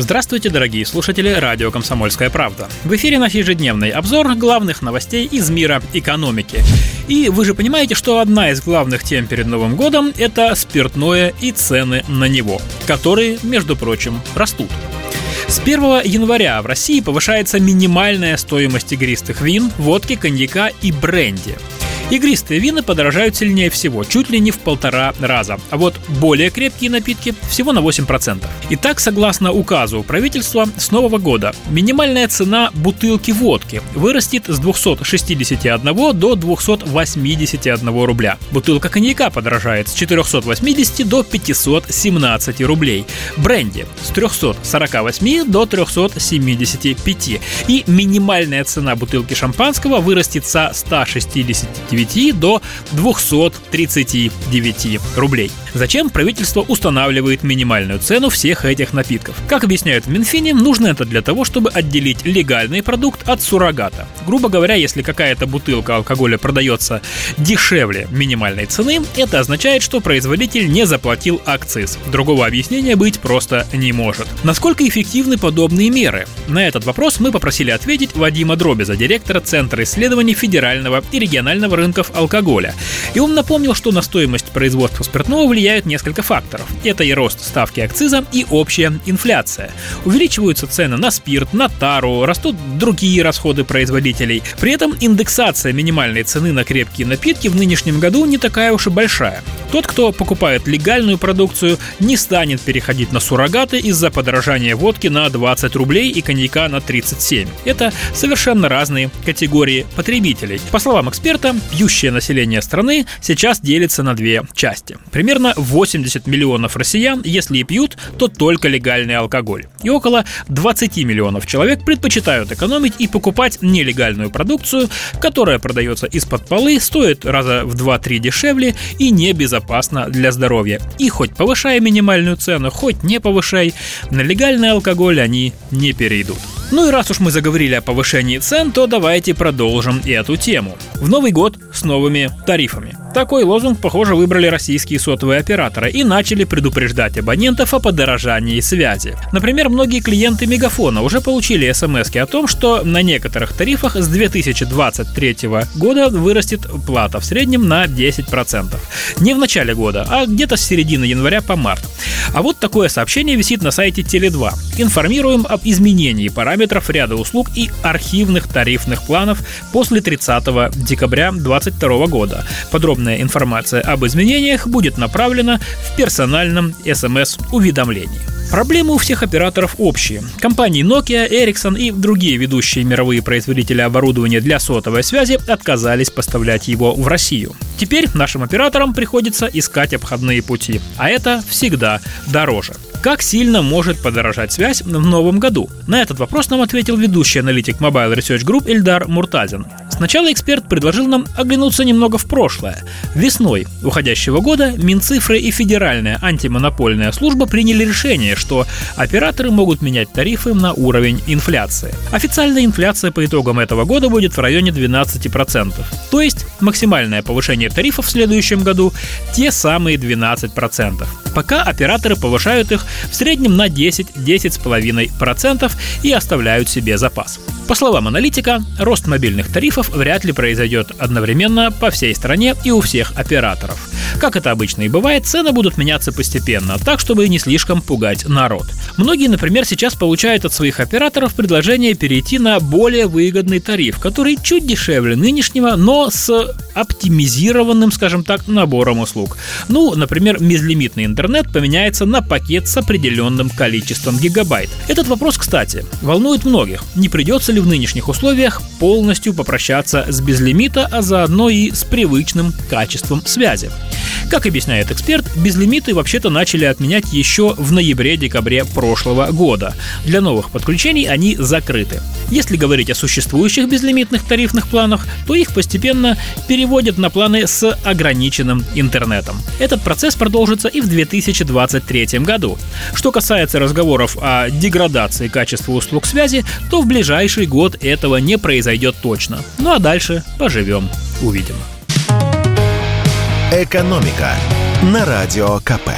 Здравствуйте, дорогие слушатели радио «Комсомольская правда». В эфире наш ежедневный обзор главных новостей из мира экономики. И вы же понимаете, что одна из главных тем перед Новым годом – это спиртное и цены на него, которые, между прочим, растут. С 1 января в России повышается минимальная стоимость игристых вин, водки, коньяка и бренди – Игристые вина подорожают сильнее всего, чуть ли не в полтора раза, а вот более крепкие напитки всего на 8%. Итак, согласно указу правительства, с нового года минимальная цена бутылки водки вырастет с 261 до 281 рубля. Бутылка коньяка подорожает с 480 до 517 рублей. Бренди с 348 до 375. И минимальная цена бутылки шампанского вырастет со 169 9 до 239 рублей. Зачем правительство устанавливает минимальную цену всех этих напитков? Как объясняют в Минфине, нужно это для того, чтобы отделить легальный продукт от суррогата. Грубо говоря, если какая-то бутылка алкоголя продается дешевле минимальной цены, это означает, что производитель не заплатил акциз. Другого объяснения быть просто не может. Насколько эффективны подобные меры? На этот вопрос мы попросили ответить Вадима Дробеза, директора Центра исследований федерального и регионального рынков алкоголя. И он напомнил, что на стоимость производства спиртного влияют несколько факторов. Это и рост ставки акциза, и общая инфляция. Увеличиваются цены на спирт, на тару, растут другие расходы производителей. При этом индексация минимальной цены на крепкие напитки в нынешнем году не такая уж и большая. Тот, кто покупает легальную продукцию, не станет переходить на суррогаты из-за подорожания водки на 20 рублей и коньяка на 37. Это совершенно разные категории потребителей. По словам эксперта, пьющее население страны сейчас делится на две части. Примерно 80 миллионов россиян, если и пьют, то только легальный алкоголь. И около 20 миллионов человек предпочитают экономить и покупать нелегальную продукцию, которая продается из-под полы, стоит раза в 2-3 дешевле и небезопасна для здоровья. И хоть повышая минимальную цену, хоть не повышай, на легальный алкоголь они не перейдут. Ну и раз уж мы заговорили о повышении цен, то давайте продолжим и эту тему. В Новый год с новыми тарифами. Такой лозунг, похоже, выбрали российские сотовые операторы и начали предупреждать абонентов о подорожании связи. Например, многие клиенты Мегафона уже получили смс о том, что на некоторых тарифах с 2023 года вырастет плата в среднем на 10%. Не в начале года, а где-то с середины января по март. А вот такое сообщение висит на сайте Теле2. Информируем об изменении параметров ряда услуг и архивных тарифных планов после 30 декабря 2022 года. Подробная информация об изменениях будет направлена в персональном смс-уведомлении. Проблемы у всех операторов общие. Компании Nokia, Ericsson и другие ведущие мировые производители оборудования для сотовой связи отказались поставлять его в Россию. Теперь нашим операторам приходится искать обходные пути, а это всегда дороже. Как сильно может подорожать связь в новом году? На этот вопрос нам ответил ведущий аналитик Mobile Research Group Эльдар Муртазин. Сначала эксперт предложил нам оглянуться немного в прошлое. Весной уходящего года Минцифры и Федеральная антимонопольная служба приняли решение, что операторы могут менять тарифы на уровень инфляции. Официальная инфляция по итогам этого года будет в районе 12%. То есть максимальное повышение тарифов в следующем году – те самые 12%. Пока операторы повышают их в среднем на 10-10,5% и оставляют себе запас. По словам аналитика, рост мобильных тарифов вряд ли произойдет одновременно по всей стране и у всех операторов. Как это обычно и бывает, цены будут меняться постепенно, так чтобы не слишком пугать народ. Многие, например, сейчас получают от своих операторов предложение перейти на более выгодный тариф, который чуть дешевле нынешнего, но с оптимизированным, скажем так, набором услуг. Ну, например, безлимитный интернет поменяется на пакет с определенным количеством гигабайт. Этот вопрос, кстати, волнует многих. Не придется ли в нынешних условиях полностью попрощаться с безлимита, а заодно и с привычным качеством связи. Как объясняет эксперт, безлимиты вообще-то начали отменять еще в ноябре-декабре прошлого года. Для новых подключений они закрыты. Если говорить о существующих безлимитных тарифных планах, то их постепенно переводят на планы с ограниченным интернетом. Этот процесс продолжится и в 2023 году. Что касается разговоров о деградации качества услуг связи, то в ближайший год этого не произойдет точно. Ну а дальше поживем, увидим. Экономика на радио КП.